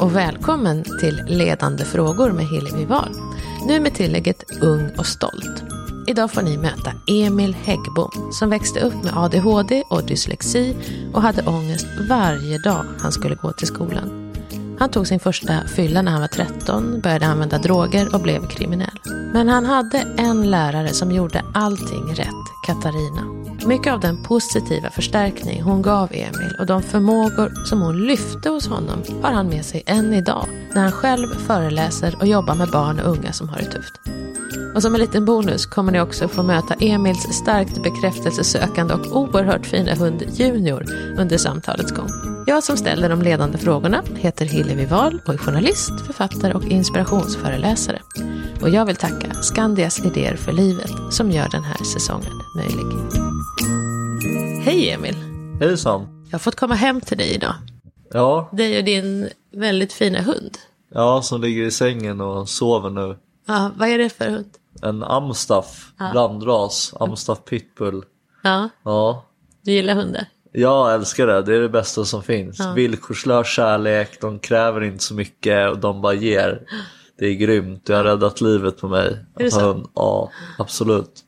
och välkommen till Ledande frågor med Hillevi Wahl. Nu med tillägget Ung och stolt. Idag får ni möta Emil Häggbom som växte upp med ADHD och dyslexi och hade ångest varje dag han skulle gå till skolan. Han tog sin första fylla när han var 13, började använda droger och blev kriminell. Men han hade en lärare som gjorde allting rätt, Katarina. Mycket av den positiva förstärkning hon gav Emil och de förmågor som hon lyfte hos honom har han med sig än idag när han själv föreläser och jobbar med barn och unga som har det tufft. Och som en liten bonus kommer ni också få möta Emils starkt bekräftelsesökande och oerhört fina hund Junior under samtalets gång. Jag som ställer de ledande frågorna heter Hillevi Wahl och är journalist, författare och inspirationsföreläsare. Och jag vill tacka Skandias Idéer för livet som gör den här säsongen möjlig. Hej Emil! Hejsan! Jag har fått komma hem till dig idag. Ja, Dig och din väldigt fina hund. ja, som ligger i sängen och sover nu. Ja, vad är det för hund? En amstaff, blandras, amstaff pitbull. Ja, Ja, du gillar hundar? jag älskar det, det är det bästa som finns. Villkorslös kärlek, de kräver inte så mycket och de bara ger. Det är grymt, det har räddat livet på mig. Är det så? Ja, absolut.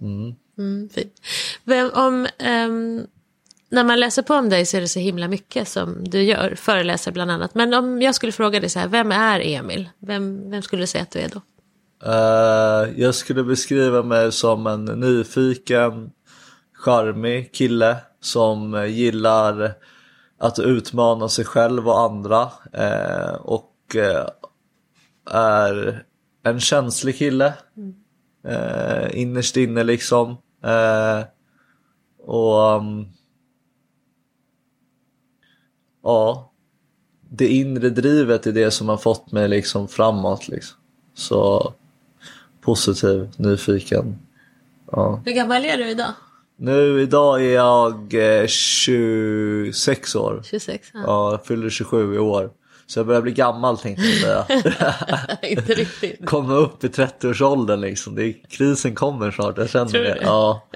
Mm, fint. Vem, om, ehm, när man läser på om dig så är det så himla mycket som du gör, föreläser bland annat. Men om jag skulle fråga dig så här, vem är Emil? Vem, vem skulle du säga att du är då? Eh, jag skulle beskriva mig som en nyfiken, charmig kille som gillar att utmana sig själv och andra eh, och eh, är en känslig kille. Eh, innerst inne liksom. Eh, och um, ja, det inre drivet är det som har fått mig liksom framåt liksom. Så positiv, nyfiken. Ja. Hur gammal är du idag? Nu idag är jag eh, 26 år. 26? Ja. Ja, jag fyller 27 i år. Så jag börjar bli gammal tänkte jag säga. Inte riktigt. Komma upp i 30-årsåldern liksom. Det är, krisen kommer snart, jag känner Tror du det. det? Ja.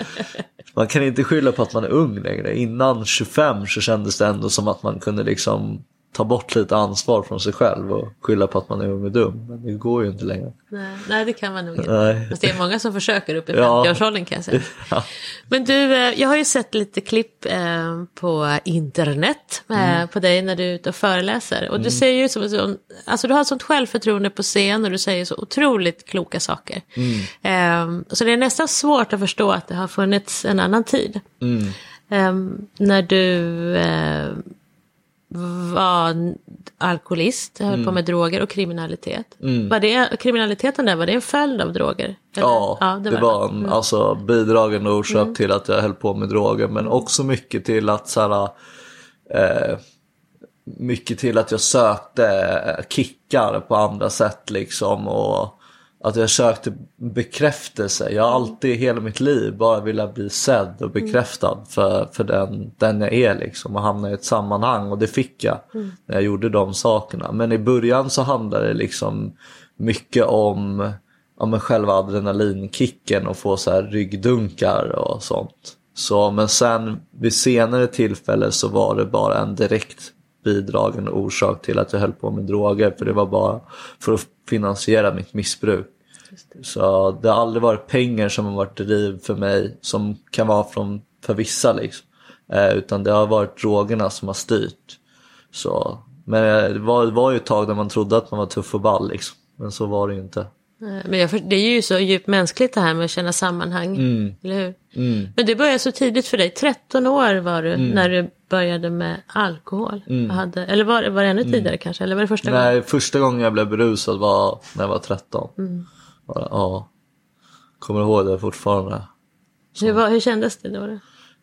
Man kan inte skylla på att man är ung längre. Innan 25 så kändes det ändå som att man kunde liksom ta bort lite ansvar från sig själv och skylla på att man är ung och dum. Men det går ju inte längre. Nej, nej, det kan man nog inte. Nej. Fast det är många som försöker upp i Ja. 50-årsåldern kan jag säga. Ja. Men du, eh, jag har ju sett lite klipp eh, på internet eh, på dig när du är ute och föreläser. Och du ser ju ut som en alltså du har ett sånt självförtroende på scen och du säger så otroligt kloka saker. Eh, så det är nästan svårt att förstå att det har funnits en annan tid. Eh, när du var alkoholist, höll på med droger och kriminalitet. Var det, kriminaliteten där, var det en följd av droger? Eller? Ja, det, var en alltså, bidragande orsak till att jag höll på med droger men också mycket till att så här, eh, mycket till att jag sökte kickar på andra sätt liksom och att jag sökte bekräftelse. Jag har alltid i hela mitt liv bara velat bli sedd och bekräftad för, för den, den jag är liksom och hamna i ett sammanhang och det fick jag när jag gjorde de sakerna. Men i början så handlade det liksom mycket om ja, men själva adrenalinkicken och få så här ryggdunkar och sånt. Så, men sen vid senare tillfälle så var det bara en direkt bidragande orsak till att jag höll på med droger för det var bara för att finansiera mitt missbruk. Så det har aldrig varit pengar som har varit driv för mig som kan vara från, för vissa liksom. Eh, utan det har varit drogerna som har styrt. Så, men eh, det var, det var ju ett tag där man trodde att man var tuff och ball liksom. Men så var det ju inte. Nej, Men jag, det är ju så djupt mänskligt det här med att känna sammanhang. Eller hur? Men det började så tidigt för dig. 13 år var du när du började med alkohol. Och Hade, eller var, var det ännu tidigare kanske? Eller var det första gången? Nej, första gången jag blev berusad var när jag var 13. Ja, kommer ihåg det fortfarande. Hur, var, hur kändes det då? då?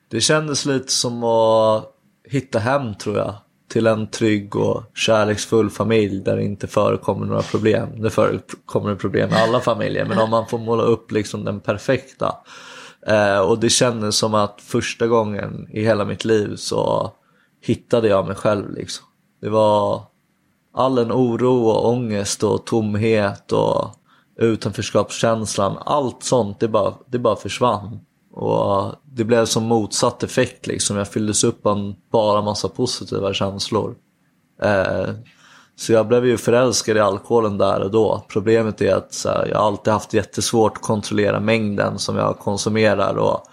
Det kändes lite som att hitta hem tror jag. Till en trygg och kärleksfull familj där det inte förekommer några problem. Det förekommer problem i alla familjer men om man får måla upp liksom den perfekta. Eh, och det kändes som att första gången i hela mitt liv så hittade jag mig själv liksom. Det var all en oro och ångest och tomhet och utanförskapskänslan. Allt sånt det bara, det bara försvann. Och det blev som motsatt effekt liksom. Jag fylldes upp av bara massa positiva känslor. Eh, Så jag blev ju förälskad i alkoholen där och då. Problemet är att så här, jag alltid haft jättesvårt att kontrollera mängden som jag konsumerar och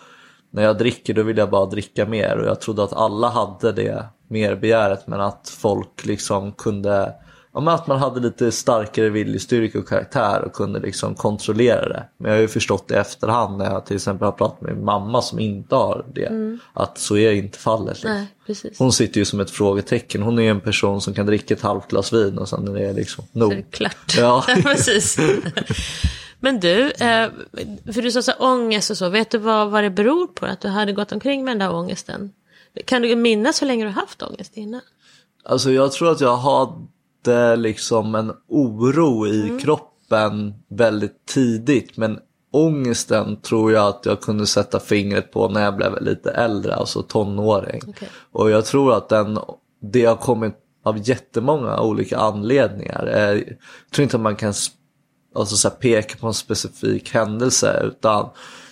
när jag dricker då vill jag bara dricka mer och jag trodde att alla hade det mer begäret men att folk liksom kunde Ja, men att man hade lite starkare viljestyrka och karaktär och kunde liksom kontrollera det. Men jag har ju förstått i efterhand när jag till exempel har pratat med min mamma som inte har det. Mm. Att så är inte fallet. Liksom. Nej, precis. Hon sitter ju som ett frågetecken. Hon är en person som kan dricka ett halvt glas vin och sen är det liksom nog. Så är det klart. Ja. precis. Men du, eh, för du sa så ångest och så. Vet du vad, vad det beror på att du hade gått omkring med den där ångesten? Kan du minnas hur länge du haft ångest innan? Alltså jag tror att jag har hade liksom en oro i mm. kroppen väldigt tidigt. Men ångesten tror jag att jag kunde sätta fingret på när jag blev lite äldre, alltså tonåring. Okay. Och jag tror att den, det har kommit av jättemånga olika anledningar. Jag tror inte att man kan alltså, så här, peka på en specifik händelse utan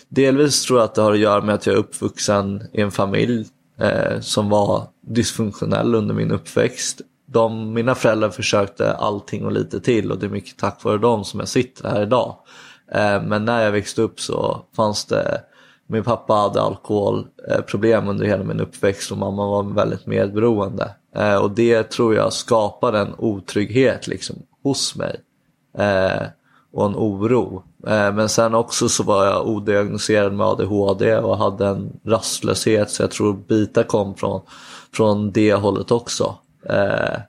delvis tror jag att det har att göra med att jag är uppvuxen i en familj eh, som var dysfunktionell under min uppväxt de, mina föräldrar försökte allting och lite till och det är mycket tack vare dem som jag sitter här idag. Eh, men när jag växte upp så fanns det, min pappa hade alkoholproblem eh, under hela min uppväxt och mamma var väldigt medberoende. Eh, och det tror jag skapade en otrygghet liksom hos mig. Eh, och en oro. Eh, men sen också så var jag odiagnoserad med ADHD och hade en rastlöshet så jag tror bitar kom från, från det hållet också. Eh,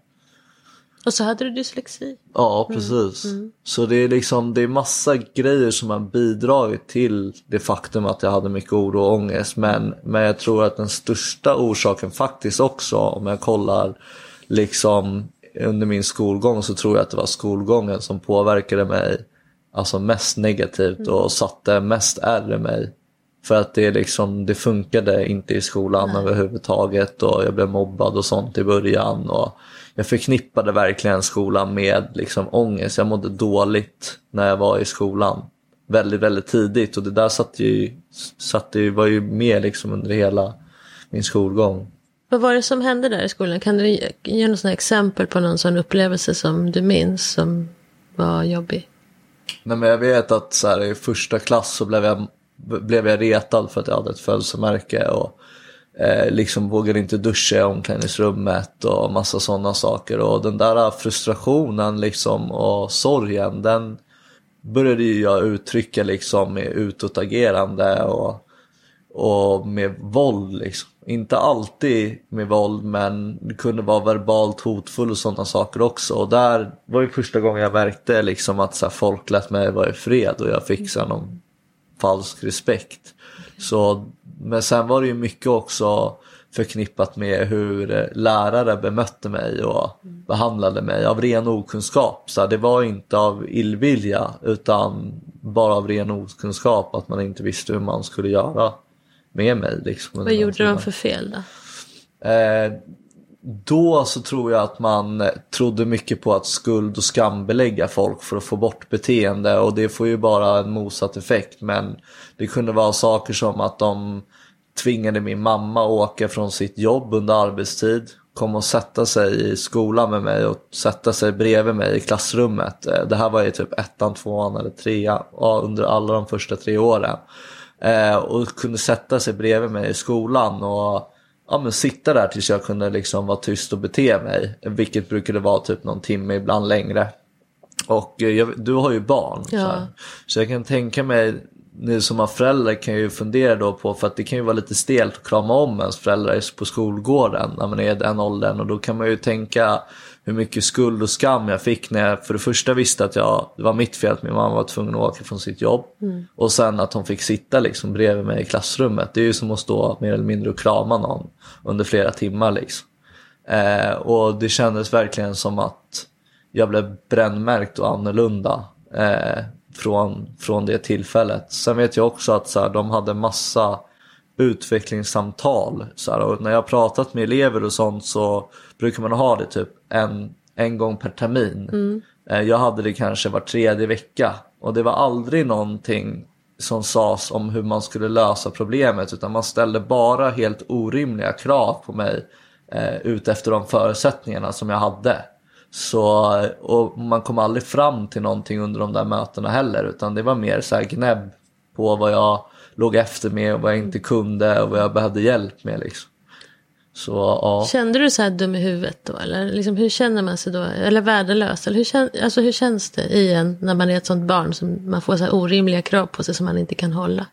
och så hade du dyslexi. Ja, precis. Mm. Mm. Så det är liksom, det är massa grejer som har bidragit till det faktum att jag hade mycket oro och ångest. Men, men jag tror att den största orsaken faktiskt också, om jag kollar liksom under min skolgång så tror jag att det var skolgången som påverkade mig alltså mest negativt mm. och satte mest ärr i mig. För att det, liksom, det funkade inte i skolan Nej. överhuvudtaget och jag blev mobbad och sånt i början. Och jag förknippade verkligen skolan med liksom, ångest. Jag mådde dåligt när jag var i skolan. Väldigt, väldigt tidigt och det där satt ju, satt ju, var ju med liksom under hela min skolgång. Vad var det som hände där i skolan? Kan du ge något exempel på någon sån upplevelse som du minns som var jobbig? Nej, men jag vet att så här, i första klass så blev jag blev jag retad för att jag hade ett födelsemärke och eh, liksom vågade inte duscha i omklädningsrummet och massa sådana saker. Och den där frustrationen liksom och sorgen den började ju jag uttrycka liksom med utåtagerande och, och med våld liksom. Inte alltid med våld men det kunde vara verbalt hotfull och sådana saker också. Och där var ju första gången jag märkte liksom att så här, folk lät mig vara i fred och jag fick så någon falsk respekt. Så, men sen var det ju mycket också förknippat med hur eh, lärare bemötte mig och behandlade mig av ren okunskap. Så det var inte av illvilja utan bara av ren okunskap att man inte visste hur man skulle göra med mig. Liksom, Vad gjorde de för fel då? Eh, då så tror jag att man eh, trodde mycket på att skuld och skambelägga folk för att få bort beteende och det får ju bara en motsatt effekt. Men det kunde vara saker som att de tvingade min mamma att åka från sitt jobb under arbetstid, kom och sätta sig i skolan med mig och sätta sig bredvid mig i klassrummet. Eh, det här var ju typ ettan, tvåan eller trean under alla de första tre åren. Eh, och kunde sätta sig bredvid mig i skolan och ja, men sitta där tills jag kunde liksom vara tyst och bete mig. Vilket brukade vara typ någon timme, ibland längre. Och eh, jag, du har ju barn. Ja. Så, så, jag kan tänka mig, ni som har föräldrar kan ju fundera då på, för att det kan ju vara lite stelt att krama om ens föräldrar på skolgården när man är i den åldern. Och då kan man ju tänka hur mycket skuld och skam jag fick när jag för det första visste att jag, det var mitt fel att min mamma var tvungen att åka från sitt jobb. Mm. Och sen att hon fick sitta liksom bredvid mig i klassrummet. Det är ju som att stå mer eller mindre och krama någon under flera timmar. Liksom. Eh, och det kändes verkligen som att jag blev brännmärkt och annorlunda eh, från, från det tillfället. Sen vet jag också att så här, de hade massa utvecklingssamtal. Så här, och när jag har pratat med elever och sånt så brukar man ha det typ en, en gång per termin. Mm. Eh, jag hade det kanske var tredje vecka och det var aldrig någonting som sades om hur man skulle lösa problemet utan man ställde bara helt orimliga krav på mig eh, utefter de förutsättningarna som jag hade. Så, och man kom aldrig fram till någonting under de där mötena heller utan det var mer så här gnäbb på vad jag låg efter med och vad jag inte kunde och vad jag behövde hjälp med. Liksom. Så, ja. Kände du så här dum i huvudet då? Eller liksom, hur känner man sig då? Eller värdelös? Eller hur, kän, alltså, hur känns det i en när man är ett sånt barn som man får så här orimliga krav på sig som man inte kan hålla?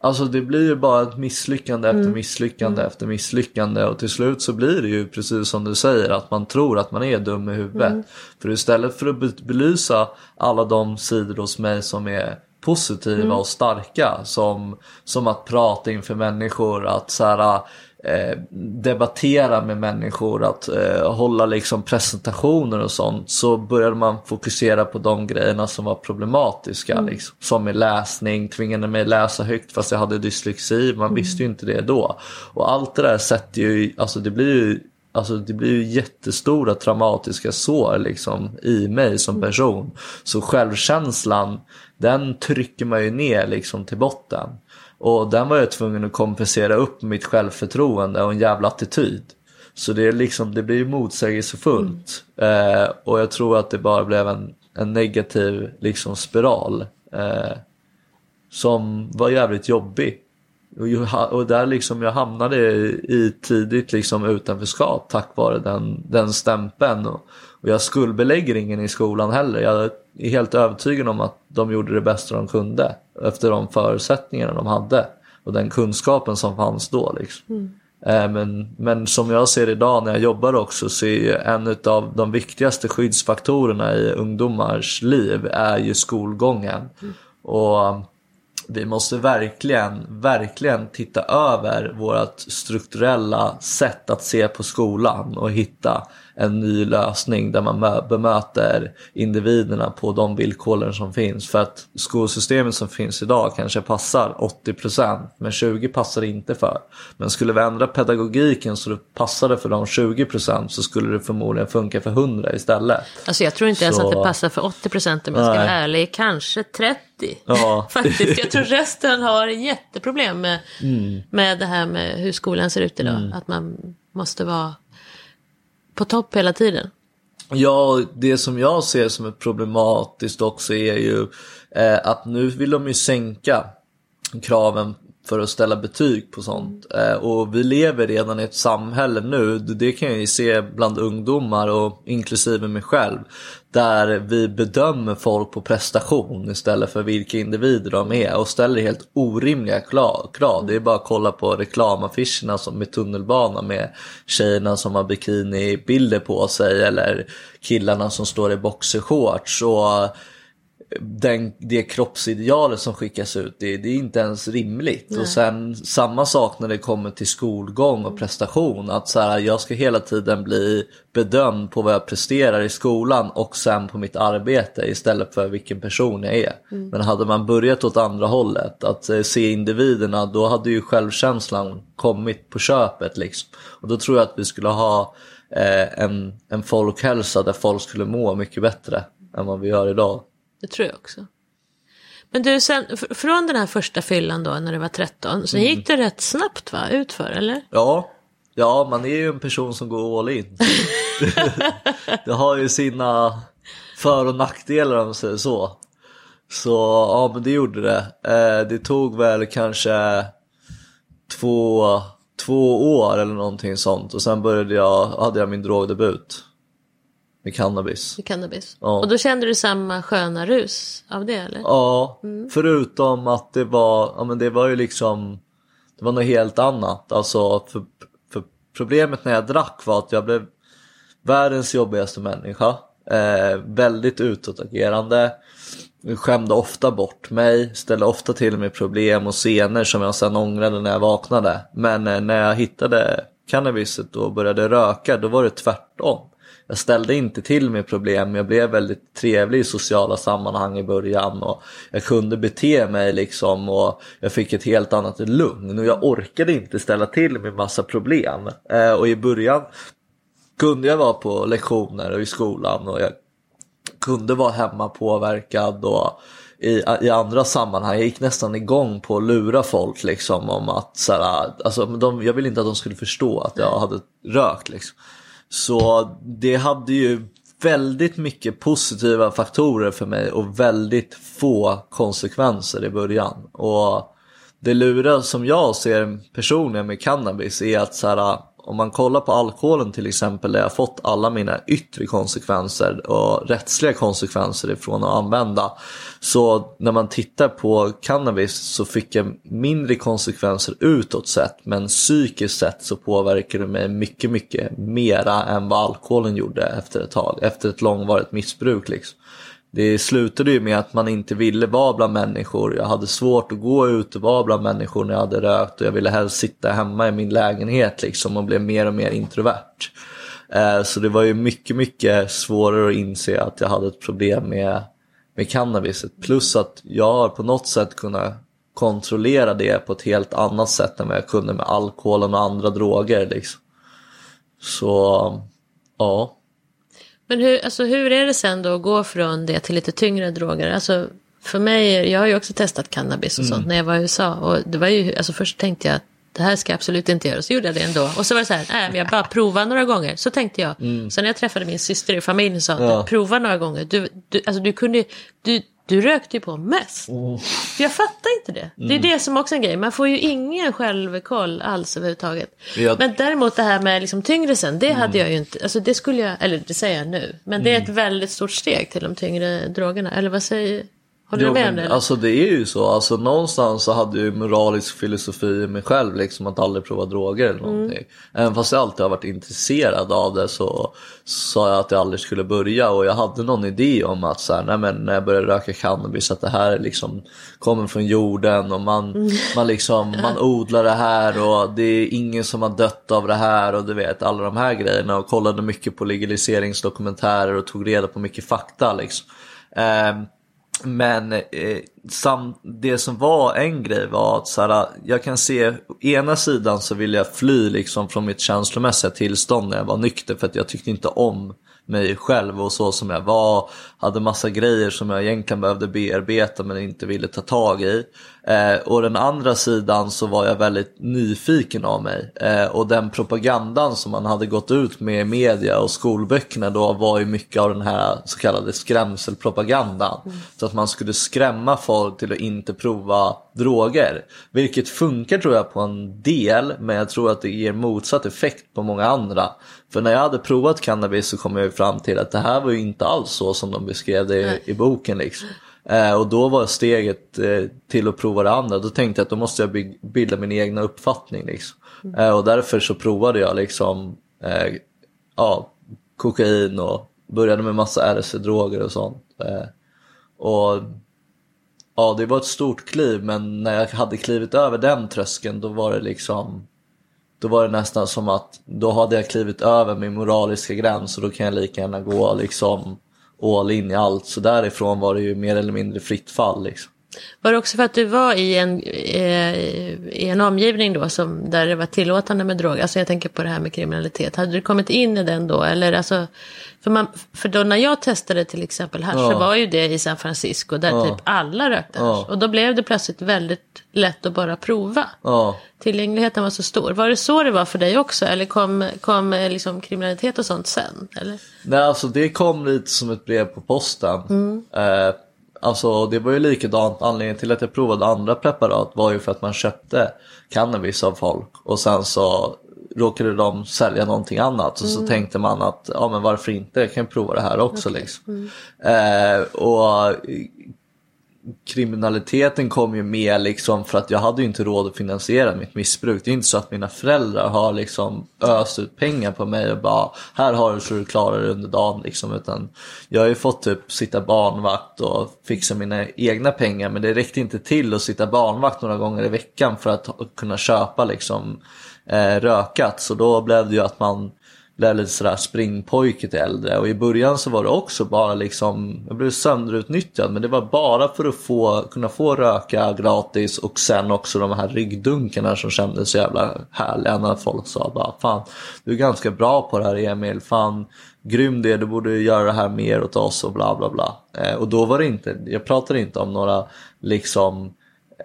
Alltså det blir ju bara ett misslyckande efter misslyckande mm. efter misslyckande och till slut så blir det ju precis som du säger att man tror att man är dum i huvudet. Mm. För istället för att belysa alla de sidor hos mig som är positiva mm. och starka som, som att prata inför människor, att så här, eh, debattera med människor, att eh, hålla liksom presentationer och sånt så började man fokusera på de grejerna som var problematiska. Mm. Liksom. Som med läsning, tvingade mig läsa högt fast jag hade dyslexi, man mm. visste ju inte det då. Och allt det där sätter ju, alltså det blir ju Alltså det blir ju jättestora traumatiska sår liksom i mig som mm. person. Så självkänslan, den trycker man ju ner liksom till botten. Och den var jag tvungen att kompensera upp mitt självförtroende och en jävla attityd. Så det, är liksom, det blir motsägelsefullt. Mm. Eh, och jag tror att det bara blev en, en negativ liksom, spiral. Eh, som var jävligt jobbig. Och, och där liksom jag hamnade i tidigt liksom utanförskap tack vare den, den stämpeln. Och, och jag skuldbelägger ingen i skolan heller. Jag är helt övertygad om att de gjorde det bästa de kunde efter de förutsättningarna de hade och den kunskapen som fanns då. Liksom. Mm. Eh, men, men som jag ser idag när jag jobbar också så är en av de viktigaste skyddsfaktorerna i ungdomars liv är ju skolgången. Mm. Och vi måste verkligen, verkligen titta över vårt strukturella sätt att se på skolan och hitta en ny lösning där man bemöter individerna på de villkoren som finns. För att skolsystemet som finns idag kanske passar 80% men 20% passar inte för. Men skulle vi ändra pedagogiken så det passade för de 20% så skulle det förmodligen funka för 100 istället. Alltså jag tror inte så... ens att det passar för 80% om jag ska vara ärlig. Kanske 30. Ja. Faktiskt. Jag tror resten har jätteproblem med, mm. med det här med hur skolan ser ut idag. Mm. Att man måste vara på topp hela tiden. Ja, det som jag ser som är problematiskt också är ju eh, att nu vill de ju sänka kraven för att ställa betyg på sånt. Eh, och vi lever redan i ett samhälle nu, det kan jag ju se bland ungdomar och inklusive mig själv, där vi bedömer folk på prestation istället för vilka individer de är och ställer helt orimliga krav. Det är bara att kolla på reklamaffischerna som med tunnelbana med tjejerna som har bikinibilder på sig eller killarna som står i boxershorts. Och den, det kroppsidealet som skickas ut, det, det är inte ens rimligt. Nej. Och sen samma sak när det kommer till skolgång och prestation. Att så här, jag ska hela tiden bli bedömd på vad jag presterar i skolan och sen på mitt arbete istället för vilken person jag är. Mm. Men hade man börjat åt andra hållet, att eh, se individerna, då hade ju självkänslan kommit på köpet. Liksom. Och då tror jag att vi skulle ha eh, en, en folkhälsa där folk skulle må mycket bättre än vad vi gör idag. Det tror jag också. Men du, sen, från den här första fyllan då när du var 13, så mm. gick det rätt snabbt va, utför eller? Ja, ja man är ju en person som går all in. det har ju sina för och nackdelar om man säger så. Så ja, men det gjorde det. Eh, det tog väl kanske två, två år eller någonting sånt och sen började jag, hade jag min drogdebut. Med cannabis. Med cannabis. Ja. Och då kände du samma sköna rus av det eller? Ja, mm. förutom att det var, ja men det var ju liksom, det var något helt annat. Alltså för, för problemet när jag drack var att jag blev världens jobbigaste människa. Eh, väldigt utåtagerande. Skämde ofta bort mig, ställde ofta till med problem och scener som jag sedan ångrade när jag vaknade. Men eh, när jag hittade cannabiset och började röka då var det tvärtom jag ställde inte till med problem, jag blev väldigt trevlig i sociala sammanhang i början och jag kunde bete mig liksom och jag fick ett helt annat lugn och jag orkade inte ställa till med massa problem. Eh, och i början kunde jag vara på lektioner och i skolan och jag kunde vara hemma påverkad och i, i andra sammanhang. Jag gick nästan igång på att lura folk liksom om att så här, alltså, de, jag ville inte att de skulle förstå att jag hade rökt liksom. Så det hade ju väldigt mycket positiva faktorer för mig och väldigt få konsekvenser i början. Och det lura som jag ser personligen med cannabis är att så här, om man kollar på alkoholen till exempel där jag fått alla mina yttre konsekvenser och rättsliga konsekvenser ifrån att använda. Så när man tittar på cannabis så fick jag mindre konsekvenser utåt sett men psykiskt sett så påverkade det mig mycket, mycket mera än vad alkoholen gjorde efter ett tag, efter ett långvarigt missbruk liksom det slutade ju med att man inte ville vara bland människor. Jag hade svårt att gå ut och vara bland människor när jag hade rökt och jag ville helst sitta hemma i min lägenhet liksom och blev mer och mer introvert. Eh, så det var ju mycket, mycket svårare att inse att jag hade ett problem med, med cannabiset. Plus att jag har på något sätt kunnat kontrollera det på ett helt annat sätt än vad jag kunde med alkoholen och andra droger. Liksom. Så ja, men hur, alltså, hur är det sen då att gå från det till lite tyngre droger? Alltså, för mig, jag har ju också testat cannabis och mm. sånt när jag var i USA. Och det var ju, alltså först tänkte jag att det här ska jag absolut inte göra. Så gjorde jag det ändå. Och så var det så här, nej men jag bara prova några gånger. Så tänkte jag. Mm. Sen när jag träffade min syster i familjen sa ja. prova några gånger. Du, du, alltså du kunde, du, du rökte ju på mest. Oh. Jag fattar inte det. Mm. Det är mm. det som också är en grej. Man får ju ingen självkoll alls överhuvudtaget. Jag... Men däremot det här med liksom tyngre sen, det mm. hade jag ju inte. Alltså det skulle jag, eller det säger jag nu. Men det är ett mm. väldigt stort steg till de tyngre drogerna. Eller vad säger Håller du med om det? Alltså det är ju så. Alltså någonstans så hade jag moralisk filosofi i mig själv liksom att aldrig prova droger eller någonting. Mm. Även fast jag alltid har varit intresserad av det så sa jag att jag aldrig skulle börja och jag hade någon idé om att så här, nej men när jag började röka cannabis att det här liksom kommer från jorden och man, mm. man liksom man odlar det här och det är ingen som har dött av det här och du vet alla de här grejerna och kollade mycket på legaliseringsdokumentärer och tog reda på mycket fakta liksom. Um, men eh, sam, det som var en grej var att så här, jag kan se, ena sidan så vill jag fly liksom från mitt känslomässiga tillstånd när jag var nykter för att jag tyckte inte om mig själv och så som jag var. Hade massa grejer som jag egentligen behövde bearbeta men inte ville ta tag i. Eh, och den andra sidan så var jag väldigt nyfiken av mig. Eh, och den propagandan som man hade gått ut med i media och skolböckerna då var ju mycket av den här så kallade skrämselpropagandan. Mm. Så att man skulle skrämma folk till att inte prova droger. Vilket funkar tror jag på en del men jag tror att det ger motsatt effekt på många andra. För när jag hade provat cannabis så kom jag fram till att det här var ju inte alls så som de beskrev det i, i boken. Liksom. Eh, och då var steget eh, till att prova det andra. Då tänkte jag att då måste jag bilda min egna uppfattning. Liksom. Mm. Eh, och därför så provade jag liksom eh, ja, kokain och började med massa RC-droger och sånt. Eh, och ja, det var ett stort kliv men när jag hade klivit över den tröskeln då var det liksom då var det nästan som att då hade jag klivit över min moraliska gräns och då kan jag lika gärna gå liksom all in i allt. Så därifrån var det ju mer eller mindre fritt fall. Liksom. Var det också för att du var i en, eh, i en omgivning då som, där det var tillåtande med droger? Alltså jag tänker på det här med kriminalitet. Hade du kommit in i den då? Eller alltså, för, man, för då när jag testade till exempel hasch ja. så var ju det i San Francisco där ja. typ alla rökte hasch. Ja. Och då blev det plötsligt väldigt lätt att bara prova. Tillgängligheten var så stor. Var det så det var för dig också? Eller kom, kom eh, liksom kriminalitet och sånt sen? Eller? Nej, alltså det kom lite som ett brev på posten. Mm. Eh, Alltså det var ju likadant, anledningen till att jag provade andra preparat var ju för att man köpte cannabis av folk och sen så råkade de sälja någonting annat och så mm. tänkte man att ja men varför inte, jag kan prova det här också okay. liksom. Mm. Eh, och kriminaliteten kom ju med liksom för att jag hade ju inte råd att finansiera mitt missbruk. Det är inte så att mina föräldrar har liksom öst ut pengar på mig och bara här har du så du klarar dig under dagen liksom. Utan jag har ju fått typ sitta barnvakt och fixa mina egna pengar men det räckte inte till att sitta barnvakt några gånger i veckan för att kunna köpa liksom eh, rökat. Så då blev det ju att man blev lite sådär springpojke till äldre. Och i början så var det också bara liksom, jag blev sönderutnyttjad men det var bara för att få, kunna få röka gratis och sen också de här ryggdunkarna som kändes så jävla härliga när folk sa bara fan du är ganska bra på det här Emil, fan grym det, du borde göra det här mer åt oss och bla bla bla. Eh, och då var det inte, jag pratar inte om några liksom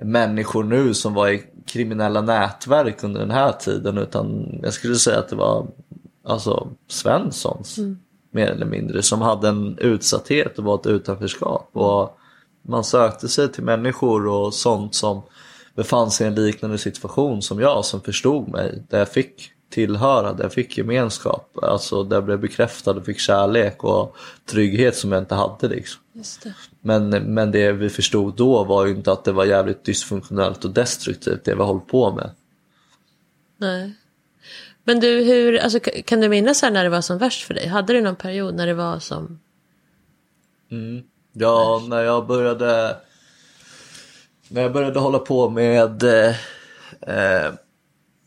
människor nu som var i kriminella nätverk under den här tiden utan jag skulle säga att det var alltså Svenssons. Mm. mer eller mindre som hade en utsatthet och var ett utanförskap. Och man sökte sig till människor och sånt som befann sig i en liknande situation som jag som förstod mig. Där jag fick tillhöra, där jag fick gemenskap. Alltså där jag blev bekräftad och fick kärlek och trygghet som jag inte hade. Liksom. Det. Men, men det vi förstod då var ju inte att det var jävligt dysfunktionellt och destruktivt det vi hållit på med. Nej. Men du, hur, alltså, kan du minnas här när det var som värst för dig? Hade du någon period när det var som... Ja, när jag började när jag började hålla på med eh, eh,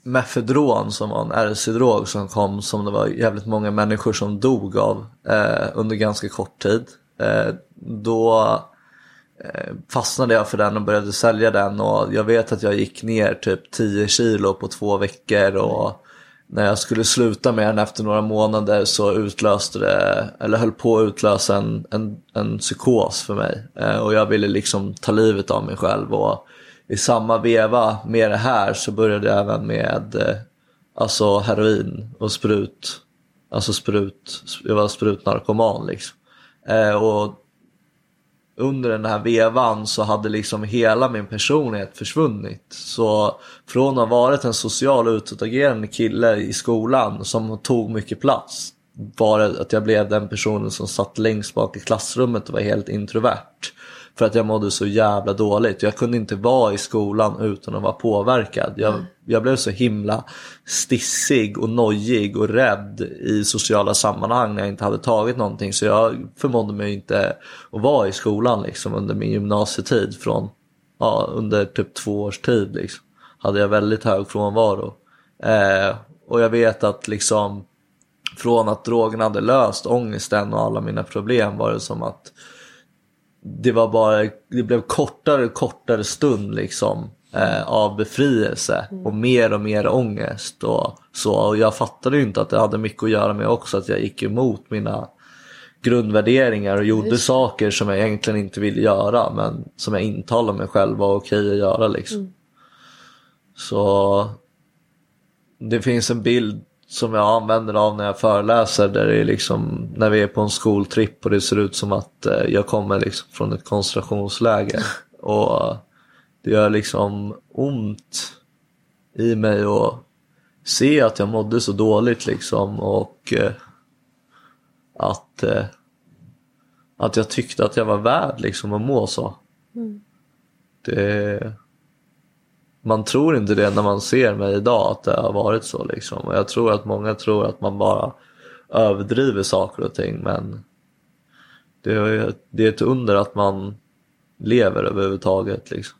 Mefedron som var en RC-drog som kom som det var jävligt många människor som dog av eh, under ganska kort tid. Eh, då eh, fastnade jag för den och började sälja den och jag vet att jag gick ner typ 10 kilo på två veckor och när jag skulle sluta med den efter några månader så utlöste det, eller höll på att utlösa en, en, en psykos för mig. Eh, och jag ville liksom ta livet av mig själv. Och i samma veva med det här så började jag även med eh, alltså heroin och sprut. Alltså sprut, jag var sprutnarkoman liksom. Eh, och under den här vevan så hade liksom hela min personlighet försvunnit. Så från att ha varit en social utåtagerande kille i skolan som tog mycket plats var det att jag blev den personen som satt längst bak i klassrummet och var helt introvert. För att jag mådde så jävla dåligt. Jag kunde inte vara i skolan utan att vara påverkad. Jag, jag blev så himla stissig och nojig och rädd i sociala sammanhang när jag inte hade tagit någonting. Så jag förmådde mig inte att vara i skolan liksom under min gymnasietid. Från, ja, under typ två års tid liksom. Hade jag väldigt hög frånvaro. Eh, och jag vet att liksom från att drogen hade löst ångesten och alla mina problem var det som att det var bara, det blev kortare och kortare stund liksom eh, av befrielse och mer och mer ångest och så. Och jag fattade ju inte att det hade mycket att göra med också att jag gick emot mina grundvärderingar och gjorde saker som jag egentligen inte ville göra men som jag intalade mig själv var okej att göra liksom. Så det finns en bild som jag använder av när jag föreläser där det är liksom när vi är på en skoltripp och det ser ut som att eh, jag kommer liksom från ett koncentrationsläger och eh, det gör liksom ont i mig att se att jag mådde så dåligt liksom och eh, att att jag tyckte att jag var värd liksom att må så. Det man tror inte det när man ser mig idag att det har varit så liksom. Och jag tror att många tror att man bara överdriver saker och ting men det är, det är ett under att man lever överhuvudtaget liksom.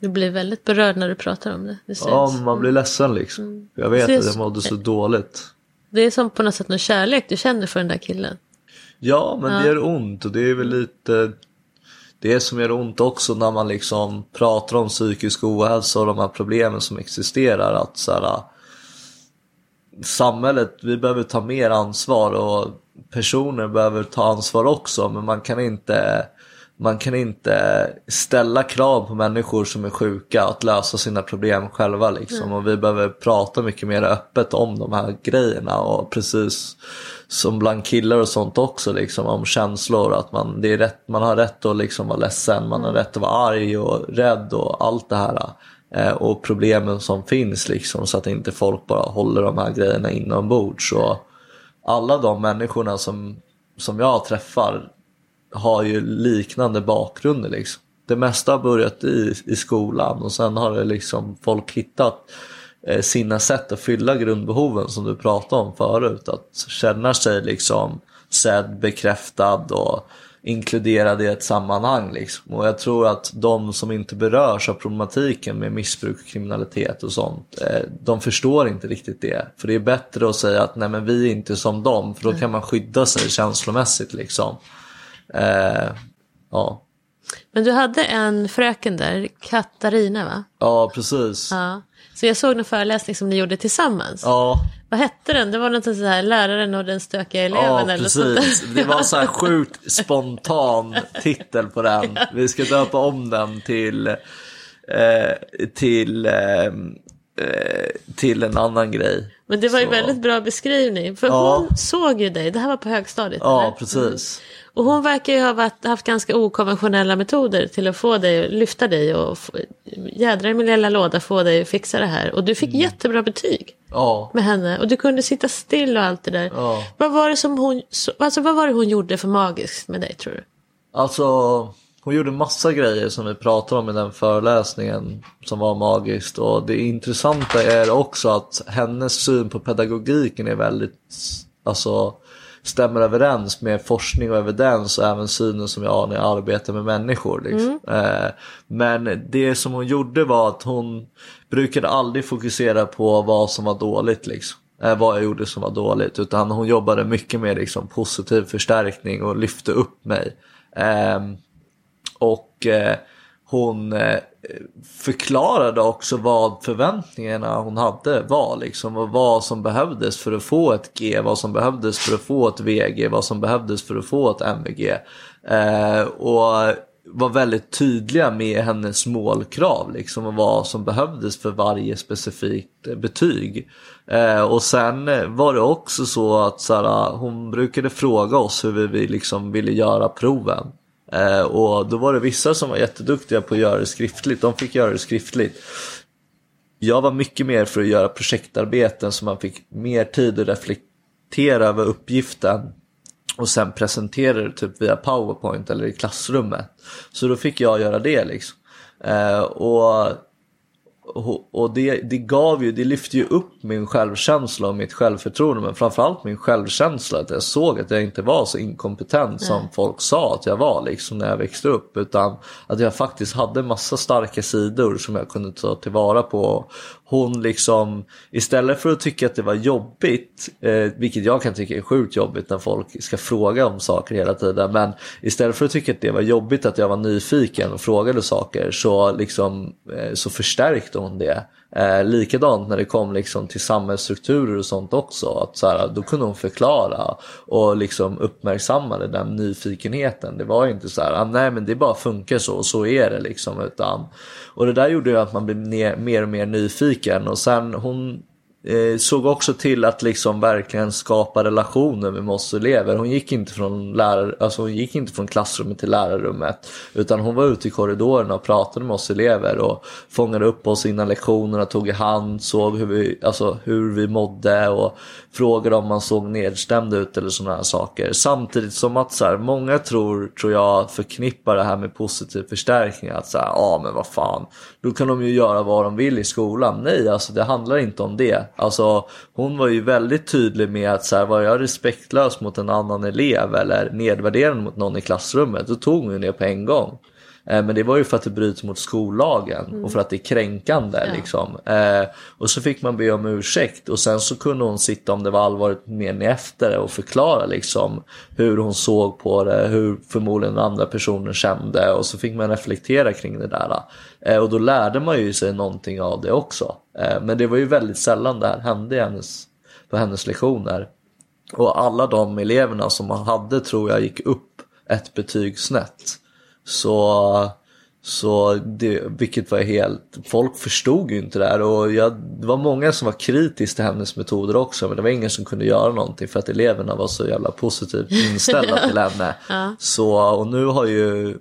Du blir väldigt berörd när du pratar om det. Det. Ja, man blir ledsen liksom. Jag vet att jag mådde så dåligt. det är som på något sätt någon kärlek du känner för den där killen. Ja, men Ja. det gör ont och det är väl lite det som gör ont också när man liksom pratar om psykisk ohälsa och de här problemen som existerar. Att så här, samhället, vi behöver ta mer ansvar och personer behöver ta ansvar också men man kan inte man kan inte ställa krav på människor som är sjuka att lösa sina problem själva liksom. Och vi behöver prata mycket mer öppet om de här grejerna och precis som bland killar och sånt också liksom om känslor att man, det är rätt, man har rätt att liksom vara ledsen, man har rätt att vara arg och rädd och allt det här. Eh, och problemen som finns liksom så att inte folk bara håller de här grejerna inombords. Så alla de människorna som, som jag träffar har ju liknande bakgrunder liksom. Det mesta har börjat i, i skolan och sen har det liksom folk hittat eh, sina sätt att fylla grundbehoven som du pratade om förut. Att känna sig liksom sedd, bekräftad och inkluderad i ett sammanhang. Liksom. Och jag tror att de som inte berörs av problematiken med missbruk, kriminalitet och sånt, eh, de förstår inte riktigt det. För det är bättre att säga att nej men vi är inte som dem, för då kan man skydda sig känslomässigt liksom. Eh, ja. Men du hade en fröken där, Katarina va? ja, precis. Ja. Så jag såg en föreläsning som ni gjorde tillsammans. Ja, Vad hette den? Det var något så här, läraren och den stökiga eleven ja eller sånt precis. där. Det var så här sjukt spontan titel på den. Vi ska döpa om den till, eh, till eh, eh, till en annan grej. Men det var ju Så- väldigt bra beskrivning. För Ja. hon såg ju dig, det här var på högstadiet. Ja, eller? precis. Och hon verkar ju ha varit, haft ganska okonventionella metoder till att få dig, lyfta dig och jädra i min lilla låda få dig att fixa det här. Och du fick jättebra betyg Ja. med henne och du kunde sitta still och allt det där. Ja. Vad var det som hon, så- alltså vad var det hon gjorde för magiskt med dig tror du? Alltså, hon gjorde massa grejer som vi pratade om i den föreläsningen som var magiskt. Och det intressanta är också att hennes syn på pedagogiken är väldigt, alltså stämmer överens med forskning och evidens och även synen som jag har när jag arbetar med människor. Liksom. Eh, men det som hon gjorde var att hon brukade aldrig fokusera på vad som var dåligt. Liksom. Eh, vad jag gjorde som var dåligt. Utan hon jobbade mycket med liksom, positiv förstärkning och lyfte upp mig. Ehm, och eh, hon eh, förklarade också vad förväntningarna hon hade var liksom och vad som behövdes för att få ett G, vad som behövdes för att få ett VG, vad som behövdes för att få ett MVG. Eh, och var väldigt tydliga med hennes målkrav liksom och vad som behövdes för varje specifikt betyg. Eh, och sen var det också så att så här, hon brukade fråga oss hur vi liksom ville göra proven. Eh, och då var det vissa som var jätteduktiga på att göra det skriftligt. De fick göra det skriftligt. Jag var mycket mer för att göra projektarbeten så man fick mer tid att reflektera över uppgiften och sen presentera det typ via powerpoint eller i klassrummet. Så då fick jag göra det liksom. Eh, och och, och det, det gav ju, det lyfte ju upp min självkänsla och mitt självförtroende men framförallt min självkänsla att jag såg att jag inte var så inkompetent som folk sa att jag var liksom när jag växte upp utan att jag faktiskt hade massa starka sidor som jag kunde ta tillvara på. Hon liksom, istället för att tycka att det var jobbigt, eh, vilket jag kan tycka är sjukt jobbigt när folk ska fråga om saker hela tiden, men istället för att tycka att det var jobbigt att jag var nyfiken och frågade saker så, liksom, eh, så förstärkte hon det. Eh, likadant när det kom liksom till samhällsstrukturer och sånt också. Att så här, då kunde hon förklara och liksom uppmärksammade den nyfikenheten. Det var ju inte så här, ah, nej men det bara funkar så och så är det liksom. Utan, och det där gjorde ju att man blev ner, mer och mer nyfiken. Och sen hon eh, såg också till att liksom verkligen skapa relationer med oss elever. Hon gick inte från, lärar, alltså hon gick inte från klassrummet till lärarrummet. Utan hon var ute i korridorerna och pratade med oss elever och fångade upp oss innan lektionerna, tog i hand, såg hur vi, alltså, hur vi mådde och frågade om man såg nedstämd ut eller sådana här saker. Samtidigt som att så här, många tror, tror jag förknippar det här med positiv förstärkning. Att så ja ja men vad fan, då kan de ju göra vad de vill i skolan. Nej, alltså det handlar inte om det. Alltså hon var ju väldigt tydlig med att så här, var jag respektlös mot en annan elev eller nedvärderande mot någon i klassrummet, då tog hon ju det på en gång. Eh, Men det var ju för att det bryter mot skollagen och för att det är kränkande. Ja. Liksom. Eh, och så fick man be om ursäkt och sen så kunde hon sitta om det var allvarligt men efter det och förklara liksom, hur hon såg på det, hur förmodligen andra personen kände och så fick man reflektera kring det där. Eh, och då lärde man ju sig någonting av det också. Men det var ju väldigt sällan det här hände hennes, på hennes lektioner. Och alla de eleverna som man hade tror jag gick upp ett betyg snett. Så, så det, vilket var helt, folk förstod ju inte det här och jag, det var många som var kritiska till hennes metoder också men det var ingen som kunde göra någonting för att eleverna var så jävla positivt inställda till henne. Så, och nu har ju,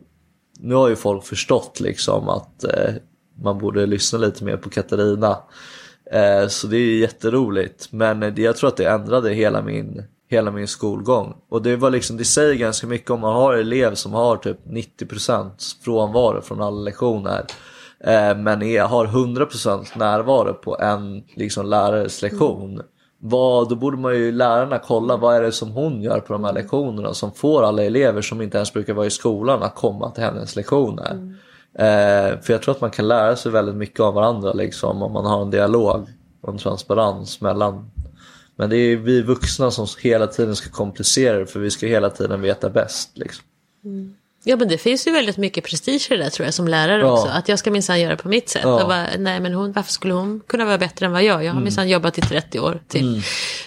nu har ju folk förstått liksom att eh, man borde lyssna lite mer på Katarina. Eh, så det är jätteroligt. Men eh, jag tror att det ändrade hela min, hela min skolgång. Och det var liksom, det säger ganska mycket om man har en elev som har typ 90% frånvaro från alla lektioner. Eh, men är, har 100% närvaro på en liksom, lärares lektion. Vad, då borde man ju lärarna kolla vad är det som hon gör på de här lektionerna som får alla elever som inte ens brukar vara i skolan att komma till hennes lektioner. Eh, för jag tror att man kan lära sig väldigt mycket av varandra liksom om man har en dialog och en transparens mellan. Men det är vi vuxna som hela tiden ska komplicera det för vi ska hela tiden veta bäst. Liksom. Mm. Ja men det finns ju väldigt mycket prestige i det där tror jag som lärare Ja. också. Att jag ska minsann göra på mitt sätt. Ja. Och bara, nej men hon, varför skulle hon kunna vara bättre än vad jag? Jag har minsann jobbat i 30 år till.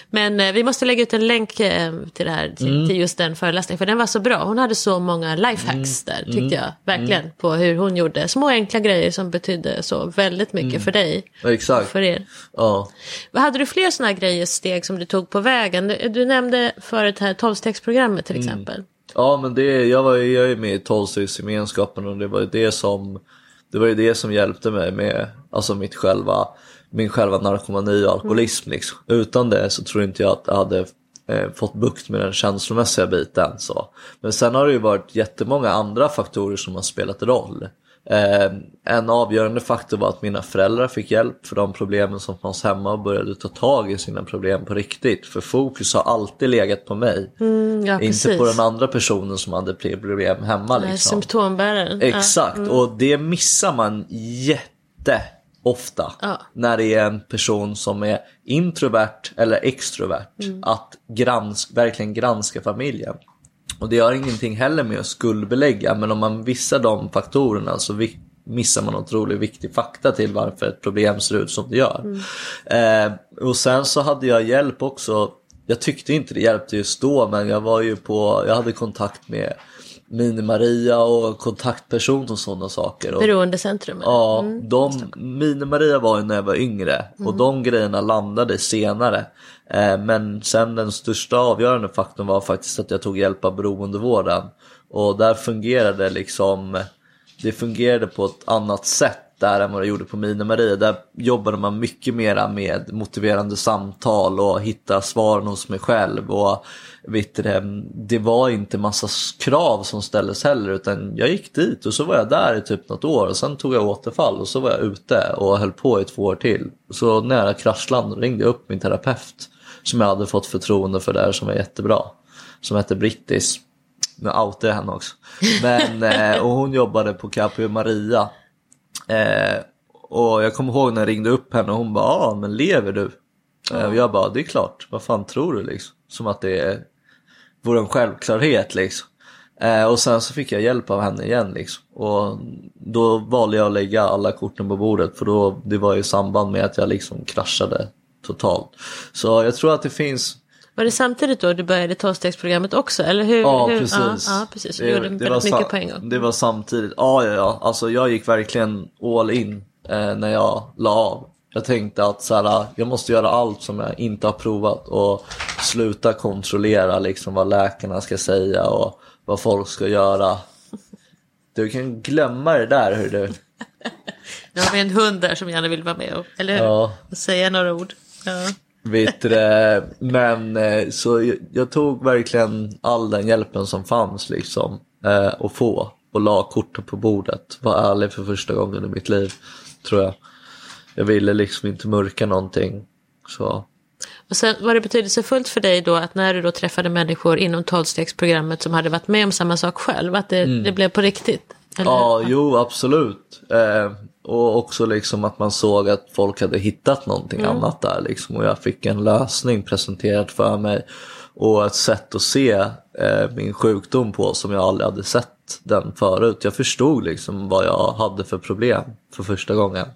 Men eh, vi måste lägga ut en länk eh, till det här, till, till just den föreläsningen. För den var så bra. Hon hade så många lifehacks där tyckte jag. Verkligen. På hur hon gjorde små enkla grejer som betydde så väldigt mycket för dig. Ja, Exakt. För er. Ja. Hade du fler sådana grejer, steg som du tog på vägen? Du, du nämnde förut här 12-stegsprogrammet till exempel. Ja men det, jag var jag är med i tolvstegsgemenskapen och det var ju det som Det var ju det som hjälpte mig med alltså mitt själva Min själva narkomani och alkoholism liksom. Utan det så tror inte jag att jag hade eh, fått bukt med den känslomässiga biten så. Men sen har det ju varit jättemånga andra faktorer som har spelat roll. Eh, en avgörande faktor var att mina föräldrar fick hjälp för de problemen som fanns hemma och började ta tag i sina problem på riktigt. För fokus har alltid legat på mig. Mm, ja, Inte precis. på den andra personen som hade problem hemma liksom. Symptombäraren. Exakt, och det missar man jätte ofta Ja. när det är en person som är introvert eller extrovert. Att grans verkligen granska familjen. Och det har ingenting heller med att skuldbelägga men om man missar de faktorerna så missar man otroligt viktig fakta till varför ett problem ser ut som det gör. Eh, och sen så hade jag hjälp också. Jag tyckte inte det hjälpte just då men jag var ju på, jag hade kontakt med Mini-Maria och kontaktperson och sådana saker. Och, Beroendecentrum. Ja, de, Mini-Maria var ju när jag var yngre och de grejerna landade senare. Eh, men sen den största avgörande faktorn var faktiskt att jag tog hjälp av beroendevården. Och där fungerade liksom, det fungerade på ett annat sätt där än vad det gjorde på Mini-Maria. Där jobbade man mycket mera med motiverande samtal och hitta svaren hos mig själv. Och vet du, det, det var inte massa krav som ställdes heller utan jag gick dit och så var jag där i typ något år och sen tog jag återfall och så var jag ute och höll på i två år till. Så när jag ringde jag upp min terapeut som jag hade fått förtroende för där som var jättebra. Som hette Brittis. Nu outar jag henne också. Men, eh, och hon jobbade på Capio Maria. Eh, och jag kommer ihåg när jag ringde upp henne och hon bara, ja men lever du? Eh, och jag bara, det är klart, vad fan tror du liksom? Som att det är, vore en självklarhet liksom. Eh, och sen så fick jag hjälp av henne igen liksom. Och då valde jag att lägga alla korten på bordet för då, det var i samband med att jag liksom kraschade totalt. Så jag tror att det finns Var det samtidigt då du började tolvstegsprogrammet också? Eller hur? Ja hur? precis. Ja, ja precis. Du gjorde väldigt mycket på en gång. Det var samtidigt. Ja, ja, ja. Alltså jag gick verkligen all in eh, när jag la av. Jag tänkte att så här, jag måste göra allt som jag inte har provat och sluta kontrollera liksom vad läkarna ska säga och vad folk ska göra. Du kan glömma det där hur du. Nu har vi en hund där som gärna vill vara med och, eller hur? Ja. Och säga några ord. Ja. Vet du? Men eh, så jag, jag tog verkligen all den hjälpen som fanns liksom eh, att få och la korten på bordet. Var ärlig för första gången i mitt liv tror jag. Jag ville liksom inte mörka någonting. Så Och sen var det betydelsefullt för dig då att när du då träffade människor inom tolvstegsprogrammet som hade varit med om samma sak själv, att det, det blev på riktigt? Eller? Mm. Ja, jo absolut. Eh, och också liksom att man såg att folk hade hittat någonting annat där liksom. Och jag fick en lösning presenterad för mig. Och ett sätt att se eh, min sjukdom på som jag aldrig hade sett den förut. Jag förstod liksom vad jag hade för problem för första gången.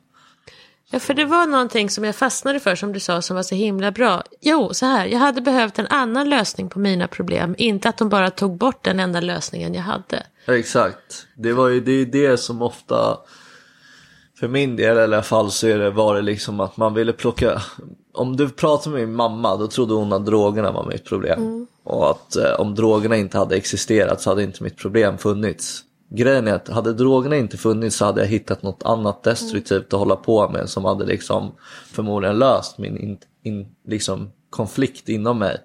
Ja, för det var någonting som jag fastnade för som du sa som var så himla bra. Jo, så här, jag hade behövt en annan lösning på mina problem. Inte att de bara tog bort den enda lösningen jag hade. Exakt. Det var ju det, är det som ofta för min del i alla fall så är det, var det liksom att man ville plocka Om du pratar med min mamma då trodde hon att drogerna var mitt problem. Och att eh, om drogerna inte hade existerat så hade inte mitt problem funnits. Grejen är att hade drogerna inte funnits så hade jag hittat något annat destruktivt att hålla på med som hade liksom förmodligen löst min in, in, liksom konflikt inom mig.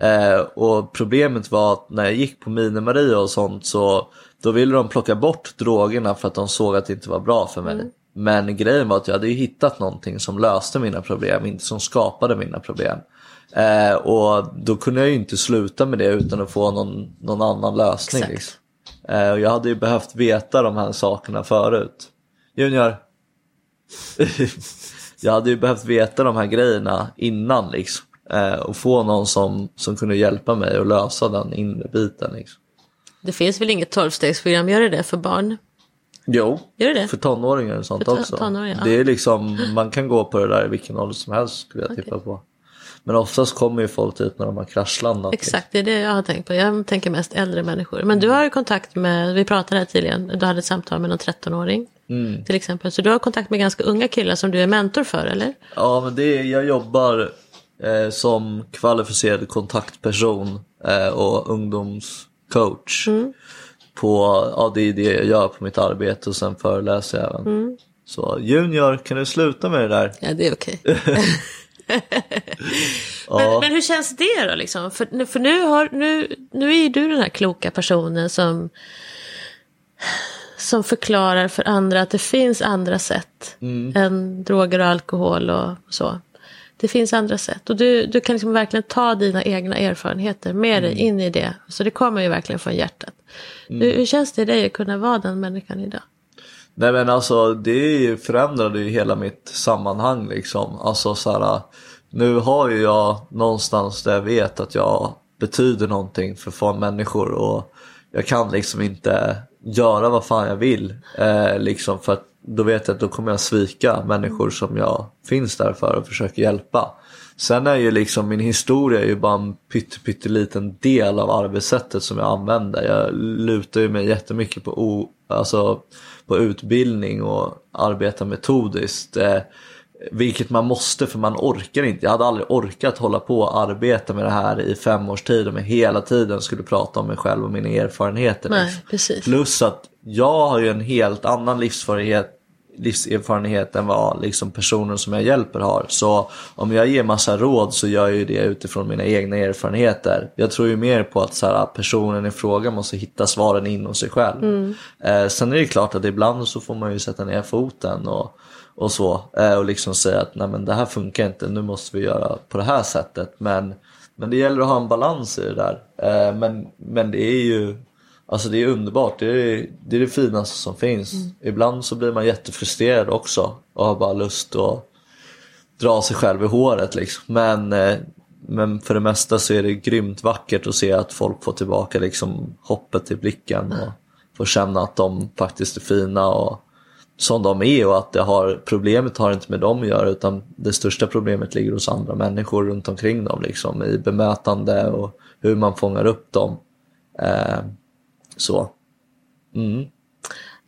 Eh, och problemet var att när jag gick på Mini-Maria och sånt så då ville de plocka bort drogerna för att de såg att det inte var bra för mig. Men grejen var att jag hade ju hittat någonting som löste mina problem, inte som skapade mina problem. Eh, och då kunde jag ju inte sluta med det utan att få någon, någon annan lösning. Liksom. Eh, och jag hade ju behövt veta de här sakerna förut. Junior. jag hade ju behövt veta de här grejerna innan liksom. Eh, och få någon som, som kunde hjälpa mig att lösa den inre biten. Liksom. Det finns väl inget tolvstegsprogram, gör det det för barn? Jo, Gör det för tonåringar och sånt För också. tonåringar, det är liksom, man kan gå på det där i vilken ålder som helst skulle jag tippa på. Men oftast kommer ju folk dit när de har kraschlandat. Exakt, det är det jag har tänkt på. Jag tänker mest äldre människor. Men du har ju kontakt med, vi pratade här tidigare, du hade ett samtal med någon 13-åring. Mm. Till exempel. Så du har kontakt med ganska unga killar som du är mentor för, eller? Ja, men det är, jag jobbar eh, som kvalificerad kontaktperson eh, och ungdomscoach. På, ja, det är det jag gör på mitt arbete och sen föreläser jag även. Så Junior, kan du sluta med det där? Ja, det är okej. Ja. men, men hur känns det då liksom? För, nu- för nu, har, nu, nu är ju du den här kloka personen som, som förklarar för andra att det finns andra sätt än droger och alkohol och så. Det finns andra sätt och du, du kan liksom verkligen ta dina egna erfarenheter med dig in i det. Så det kommer ju verkligen från hjärtat. Hur, hur känns det i dig att kunna vara den människan idag? Nej men alltså det förändrade ju hela mitt sammanhang liksom. Alltså så här, nu har ju jag någonstans där jag vet att jag betyder någonting för fan människor och jag kan liksom inte göra vad fan jag vill. Eh, liksom för att då vet jag att då kommer jag svika människor som jag finns där för och försöker hjälpa. Sen är ju liksom min historia är ju bara en pytte, pytteliten del av arbetssättet som jag använder. Jag lutar ju mig jättemycket på, o, alltså, på utbildning och arbeta metodiskt. Eh, vilket man måste för man orkar inte. Jag hade aldrig orkat hålla på och arbeta med det här i fem års tid om jag hela tiden skulle prata om mig själv och mina erfarenheter. Nej. Plus att jag har ju en helt annan livserfarenhet, livserfarenhet än vad liksom personer som jag hjälper har. Så om jag ger massa råd så gör jag ju det utifrån mina egna erfarenheter. Jag tror ju mer på att så här, personen i fråga måste hitta svaren inom sig själv. Eh, sen är det klart att ibland så får man ju sätta ner foten och, och så. Eh, och liksom säga att Nej, men det här funkar inte, nu måste vi göra på det här sättet. Men, men det gäller att ha en balans i det där. Eh, men, men det är ju Alltså det är underbart, det är det, är det finaste som finns. Ibland så blir man jättefrustrerad också och har bara lust att dra sig själv i håret liksom. Men, eh, men för det mesta så är det grymt vackert att se att folk får tillbaka liksom hoppet i blicken och får känna att de faktiskt är fina och som de är och att det har, problemet har inte med dem att göra utan det största problemet ligger hos andra människor runt omkring dem liksom i bemötande och hur man fångar upp dem. Eh, så. Mm.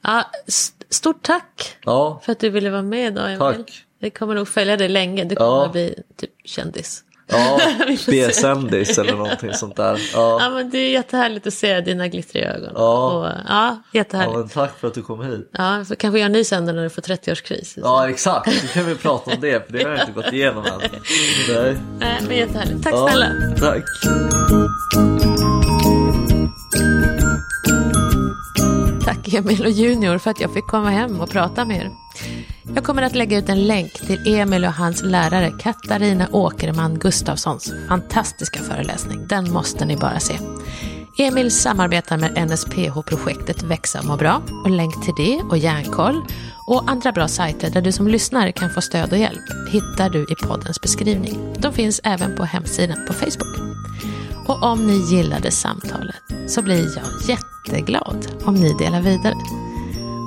Ja, st- stort tack Ja, för att du ville vara med idag Emil. Tack. Det kommer nog följa dig länge. Du kommer Ja. bli typ kändis. ja Vi. B-sändis eller någonting sånt där. Ja. Ja, men det är jättehärligt att se dina glittriga ögon. Ja. Och, ja ja, jättehärligt. men tack för att du kom hit. Ja, så kanske göra en ny sändare när du får 30-årskris. Ja, exakt. Nu kan vi prata om det, för det har jag inte gått igenom än. Nej. Nej, men jättehärligt. Tack Ja, snälla. Tack Emil och Junior för att jag fick komma hem och prata med er. Jag kommer att lägga ut en länk till Emil och hans lärare Katarina Åkerman Gustafssons fantastiska föreläsning. Den måste ni bara se. Emil samarbetar med NSPH-projektet Växa och må bra och länk till det och Järnkoll och andra bra sajter där du som lyssnare kan få stöd och hjälp hittar du i poddens beskrivning. De finns även på hemsidan på Facebook. Och om ni gillade samtalet så blir jag jätteglad om ni delar vidare.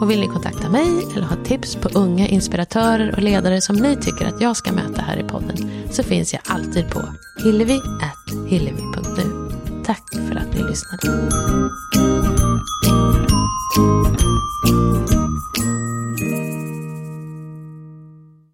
Och vill ni kontakta mig eller ha tips på unga inspiratörer och ledare som ni tycker att jag ska möta här i podden så finns jag alltid på hillevi.hillevi.nu. Tack för att ni lyssnade.